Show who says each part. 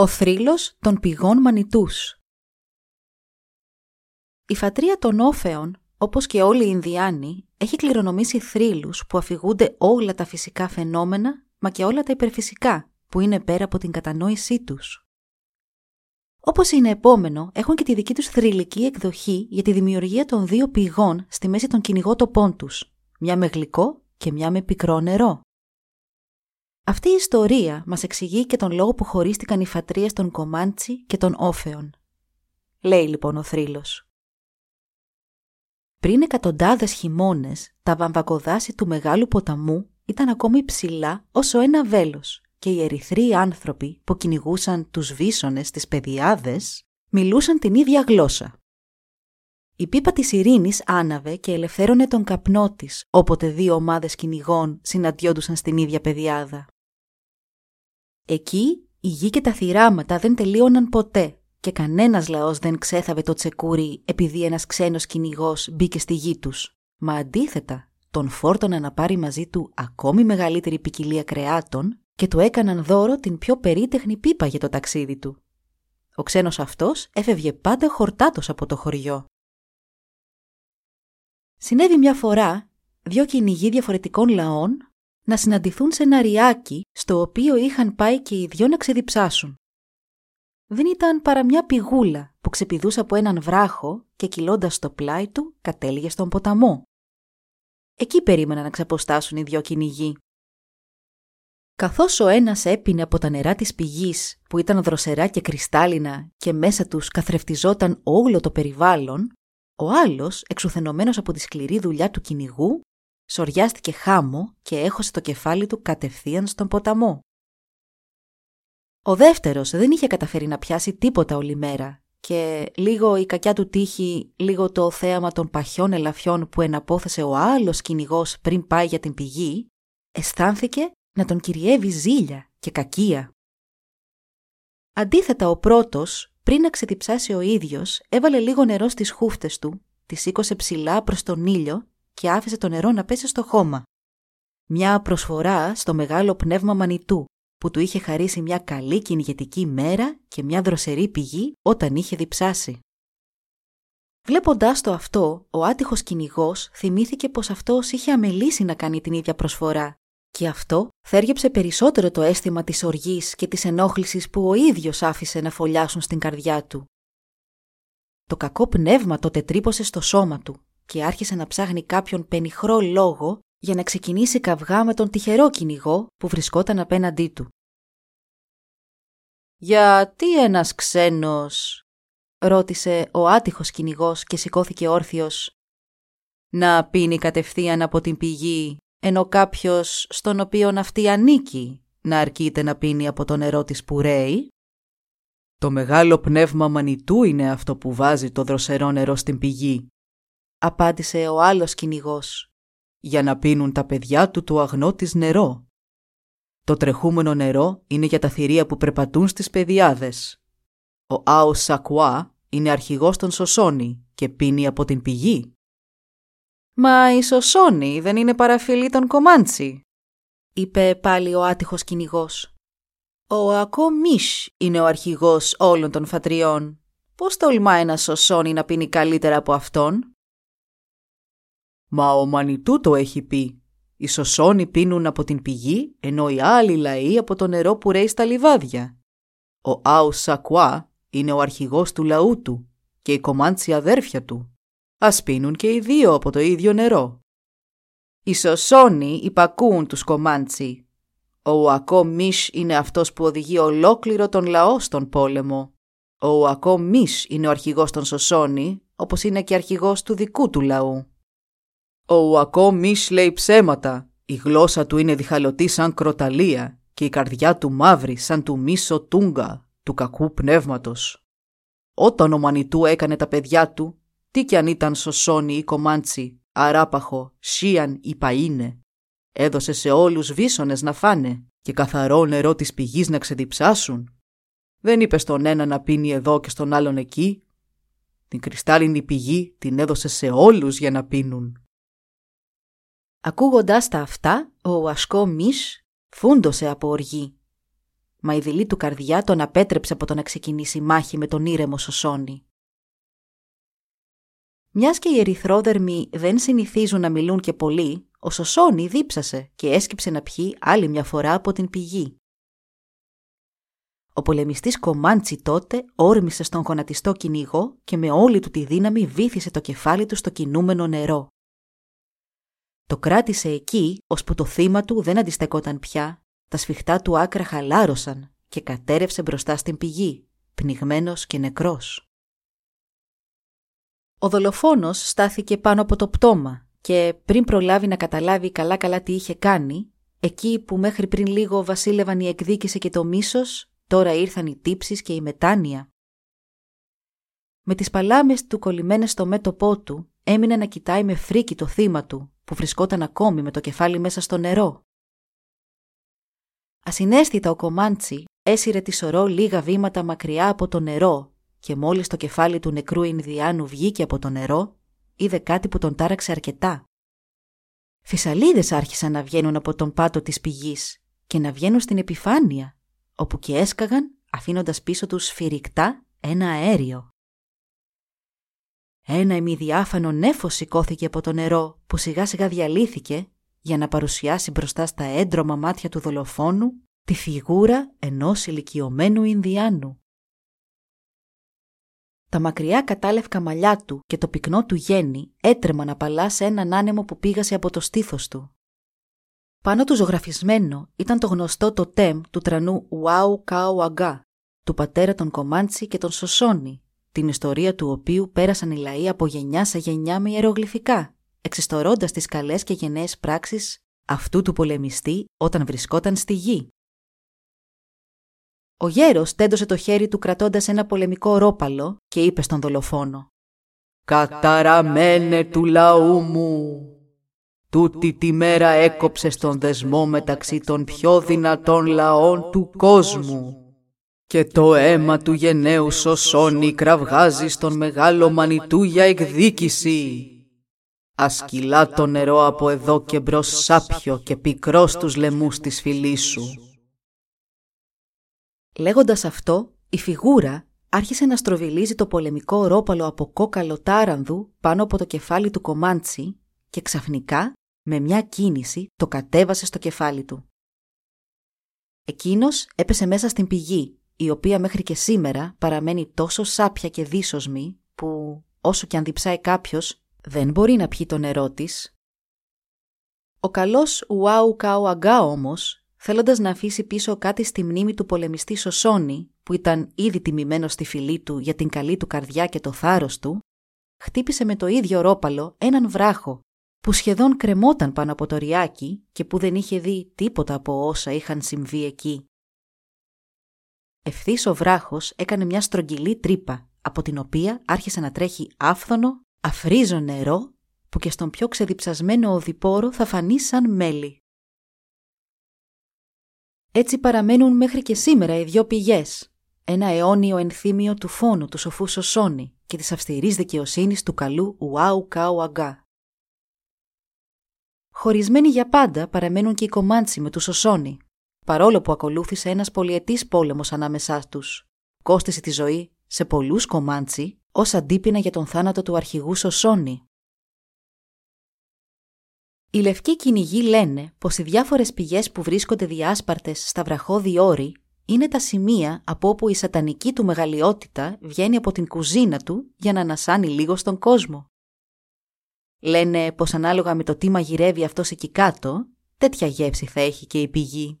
Speaker 1: Ο θρύλος των πηγών Μανιτούς Η φατρία των Όφεων, όπως και όλοι οι Ινδιάνοι, έχει κληρονομήσει θρύλους που αφηγούνται όλα τα φυσικά φαινόμενα, μα και όλα τα υπερφυσικά, που είναι πέρα από την κατανόησή τους. Όπως είναι επόμενο, έχουν και τη δική τους θρηλυκή εκδοχή για τη δημιουργία των δύο πηγών στη μέση των κυνηγότοπών τους, μια με γλυκό και μια με πικρό νερό. Αυτή η ιστορία μας εξηγεί και τον λόγο που χωρίστηκαν οι φατρίες των Κομάντσι και των Όφεων. Λέει λοιπόν ο θρύλος. Πριν εκατοντάδες χειμώνες, τα βαμβακοδάση του μεγάλου ποταμού ήταν ακόμη ψηλά όσο ένα βέλος και οι ερυθροί άνθρωποι που κυνηγούσαν τους βίσονες της παιδιάδες μιλούσαν την ίδια γλώσσα. Η πίπα της ειρήνης άναβε και ελευθέρωνε τον καπνό της όποτε δύο ομάδες κυνηγών συναντιόντουσαν στην ίδια παιδιάδα. Εκεί η γη και τα θυράματα δεν τελείωναν ποτέ και κανένας λαός δεν ξέθαβε το τσεκούρι επειδή ένας ξένος κυνηγός μπήκε στη γη τους. Μα αντίθετα, τον φόρτωναν να πάρει μαζί του ακόμη μεγαλύτερη ποικιλία κρεάτων και του έκαναν δώρο την πιο περίτεχνη πίπα για το ταξίδι του. Ο ξένος αυτός έφευγε πάντα χορτάτος από το χωριό. Συνέβη μια φορά δυο κυνηγοί διαφορετικών λαών να συναντηθούν σε ένα ριάκι στο οποίο είχαν πάει και οι δυο να ξεδιψάσουν. Δεν ήταν παρά μια πηγούλα που ξεπηδούσε από έναν βράχο και κυλώντας στο πλάι του κατέληγε στον ποταμό. Εκεί περίμεναν να ξεποστάσουν οι δυο κυνηγοί. Καθώς ο ένας έπινε από τα νερά της πηγής που ήταν δροσερά και κρυστάλλινα και μέσα τους καθρεφτιζόταν όλο το περιβάλλον, ο άλλος, εξουθενωμένος από τη σκληρή δουλειά του κυνηγού, σοριάστηκε χάμω και έχωσε το κεφάλι του κατευθείαν στον ποταμό. Ο δεύτερος δεν είχε καταφέρει να πιάσει τίποτα όλη μέρα και λίγο η κακιά του τύχη, λίγο το θέαμα των παχιών ελαφιών που εναπόθεσε ο άλλος κυνηγός πριν πάει για την πηγή, αισθάνθηκε να τον κυριεύει ζήλια και κακία. Αντίθετα ο πρώτος, πριν να ξετυψάσει ο ίδιος, έβαλε λίγο νερό στις χούφτες του, τη σήκωσε ψηλά προς τον ήλιο και άφησε το νερό να πέσει στο χώμα. Μια προσφορά στο μεγάλο πνεύμα μανιτού που του είχε χαρίσει μια καλή κυνηγετική μέρα και μια δροσερή πηγή όταν είχε διψάσει. Βλέποντάς το αυτό, ο άτυχος κυνηγός θυμήθηκε πως αυτός είχε αμελήσει να κάνει την ίδια προσφορά και αυτό θέργεψε περισσότερο το αίσθημα της οργής και της ενόχλησης που ο ίδιος άφησε να φωλιάσουν στην καρδιά του. Το κακό πνεύμα τότε τρύπωσε στο σώμα του και άρχισε να ψάχνει κάποιον πενιχρό λόγο για να ξεκινήσει καυγά με τον τυχερό κυνηγό που βρισκόταν απέναντί του. «Γιατί ένας ξένος» ρώτησε ο άτυχος κυνηγός και σηκώθηκε όρθιος «να πίνει κατευθείαν από την πηγή ενώ κάποιος στον οποίον αυτή ανήκει να αρκείται να πίνει από το νερό της που ρέει» «Το μεγάλο πνεύμα μανιτού είναι αυτό που βάζει το δροσερό νερό στην πηγή», απάντησε ο άλλος κυνηγός. «Για να πίνουν τα παιδιά του το αγνό της νερό. Το τρεχούμενο νερό είναι για τα θηρία που περπατούν στις παιδιάδες. Ο Άος Σακουά είναι αρχηγός των Σωσόνη και πίνει από την πηγή». «Μα η Σωσόνη δεν είναι παραφιλή των Κομάντσι», είπε πάλι ο άτυχος κυνηγός. «Ο Ακό Μίσ είναι ο αρχηγός όλων των φατριών. Πώς τολμά ένας Σωσόνη να πίνει καλύτερα από αυτόν» Μα ο Μανιτού το έχει πει. Οι σωσόνοι πίνουν από την πηγή, ενώ οι άλλοι λαοί από το νερό που ρέει στα λιβάδια. Ο Άου Σακουά είναι ο αρχηγός του λαού του και οι κομάντσι αδέρφια του. Ας πίνουν και οι δύο από το ίδιο νερό. Οι σωσόνοι υπακούουν τους κομάντσι. Ο Ουακό Μίσ είναι αυτός που οδηγεί ολόκληρο τον λαό στον πόλεμο. Ο Ουακό Μίσ είναι ο αρχηγός των σωσόνοι, όπως είναι και αρχηγός του δικού του λαού. Ο Ουακό Μίσ λέει ψέματα. Η γλώσσα του είναι διχαλωτή σαν κροταλία και η καρδιά του μαύρη σαν του Μίσο Τούγκα.
Speaker 2: του κακού πνεύματος. Όταν ο Μανιτού έκανε τα παιδιά του, τι κι αν ήταν Σωσόνι ή Κομάντσι, Αράπαχο, Σίαν ή Παΐνε, έδωσε σε όλους βίσονες να φάνε και καθαρό νερό της πηγής να ξεδιψάσουν. Δεν είπε στον ένα να πίνει εδώ και στον άλλον εκεί. Την κρυστάλλινη πηγή την έδωσε σε όλους για να πίνουν.
Speaker 1: Ακούγοντας τα αυτά, ο Ασκό Μις φούντωσε από οργή. Μα η δειλή του καρδιά τον απέτρεψε από το να ξεκινήσει μάχη με τον ήρεμο Σωσόνη. Μιας και οι ερυθρόδερμοι δεν συνηθίζουν να μιλούν και πολύ, ο Σωσόνη δίψασε και έσκυψε να πιει άλλη μια φορά από την πηγή. Ο πολεμιστής Κομάντσι τότε όρμησε στον γονατιστό κυνηγό και με όλη του τη δύναμη βύθισε το κεφάλι του στο κινούμενο νερό. Το κράτησε εκεί, ώσπου το θύμα του δεν αντιστεκόταν πια, τα σφιχτά του άκρα χαλάρωσαν και κατέρευσε μπροστά στην πηγή, πνιγμένος και νεκρός. Ο δολοφόνος στάθηκε πάνω από το πτώμα και πριν προλάβει να καταλάβει καλά-καλά τι είχε κάνει, εκεί που μέχρι πριν λίγο βασίλευαν η εκδίκηση και το μίσος, τώρα ήρθαν οι τύψεις και η μετάνοια. Με τις παλάμες του κολλημένες στο μέτωπό του, έμεινε να κοιτάει με φρίκι το θύμα του, που βρισκόταν ακόμη με το κεφάλι μέσα στο νερό. Ασυνέστητα ο Κομάντσι έσυρε τη σωρό λίγα βήματα μακριά από το νερό και μόλις το κεφάλι του νεκρού Ινδιάνου βγήκε από το νερό, είδε κάτι που τον τάραξε αρκετά. Φυσαλίδες άρχισαν να βγαίνουν από τον πάτο της πηγής και να βγαίνουν στην επιφάνεια, όπου και έσκαγαν αφήνοντας πίσω τους σφυρικτά ένα αέριο. Ένα ημιδιάφανο νέφος σηκώθηκε από το νερό που σιγά σιγά διαλύθηκε για να παρουσιάσει μπροστά στα έντρωμα μάτια του δολοφόνου τη φιγούρα ενός ηλικιωμένου Ινδιάνου. Τα μακριά κατάλευκα μαλλιά του και το πυκνό του γέννη έτρεμαν απαλά σε έναν άνεμο που πήγασε από το στήθος του. Πάνω του ζωγραφισμένο ήταν το γνωστό το τέμ του τρανού Ουάου Κάου Αγκά, του πατέρα των Κομάντσι και των Σωσόνι, την ιστορία του οποίου πέρασαν οι λαοί από γενιά σε γενιά με ιερογλυφικά, εξιστορώντας τις καλές και γενναίες πράξεις αυτού του πολεμιστή όταν βρισκόταν στη γη. Ο γέρος τέντωσε το χέρι του κρατώντας ένα πολεμικό ρόπαλο και είπε στον δολοφόνο
Speaker 2: «Καταραμένε του λαού μου, τούτη τη μέρα έκοψες τον δεσμό μεταξύ των πιο δυνατών λαών του κόσμου και το αίμα του γενναίου σωσόνι κραυγάζει στον μεγάλο μανιτού για εκδίκηση. Ασκυλά το νερό από εδώ και μπρος σάπιο και πικρός στους λαιμούς της φυλής σου.
Speaker 1: Λέγοντας αυτό, η φιγούρα άρχισε να στροβιλίζει το πολεμικό ρόπαλο από κόκαλο τάρανδου πάνω από το κεφάλι του Κομάντσι και ξαφνικά, με μια κίνηση, το κατέβασε στο κεφάλι του. Εκείνος έπεσε μέσα στην πηγή η οποία μέχρι και σήμερα παραμένει τόσο σάπια και δύσοσμη που όσο και αν διψάει κάποιος δεν μπορεί να πιει το νερό της. Ο καλός Ουάου Κάου Αγκά όμως, θέλοντας να αφήσει πίσω κάτι στη μνήμη του πολεμιστή Σωσόνη, που ήταν ήδη τιμημένο στη φυλή του για την καλή του καρδιά και το θάρρος του, χτύπησε με το ίδιο ρόπαλο έναν βράχο που σχεδόν κρεμόταν πάνω από το ριάκι και που δεν είχε δει τίποτα από όσα είχαν συμβεί εκεί. Ευθύς ο βράχος έκανε μια στρογγυλή τρύπα, από την οποία άρχισε να τρέχει άφθονο, αφρίζο νερό, που και στον πιο ξεδιψασμένο οδηπόρο θα φανεί σαν μέλι. Έτσι παραμένουν μέχρι και σήμερα οι δυο πηγές, ένα αιώνιο ενθύμιο του φόνου του σοφού Σωσόνη και της αυστηρής δικαιοσύνης του καλού Ουάου Κάου Αγκά. Χωρισμένοι για πάντα παραμένουν και οι κομμάντσι με του Σωσόνη, παρόλο που ακολούθησε ένας πολυετής πόλεμος ανάμεσά τους. Κόστησε τη ζωή σε πολλούς κομμάντσι ως αντίπεινα για τον θάνατο του αρχηγού Σωσόνη. Οι λευκοί κυνηγοί λένε πως οι διάφορες πηγές που βρίσκονται διάσπαρτες στα βραχώδη όρη είναι τα σημεία από όπου η σατανική του μεγαλειότητα βγαίνει από την κουζίνα του για να ανασάνει λίγο στον κόσμο. Λένε πως ανάλογα με το τι μαγειρεύει αυτός εκεί κάτω, τέτοια γεύση θα έχει και η πηγή.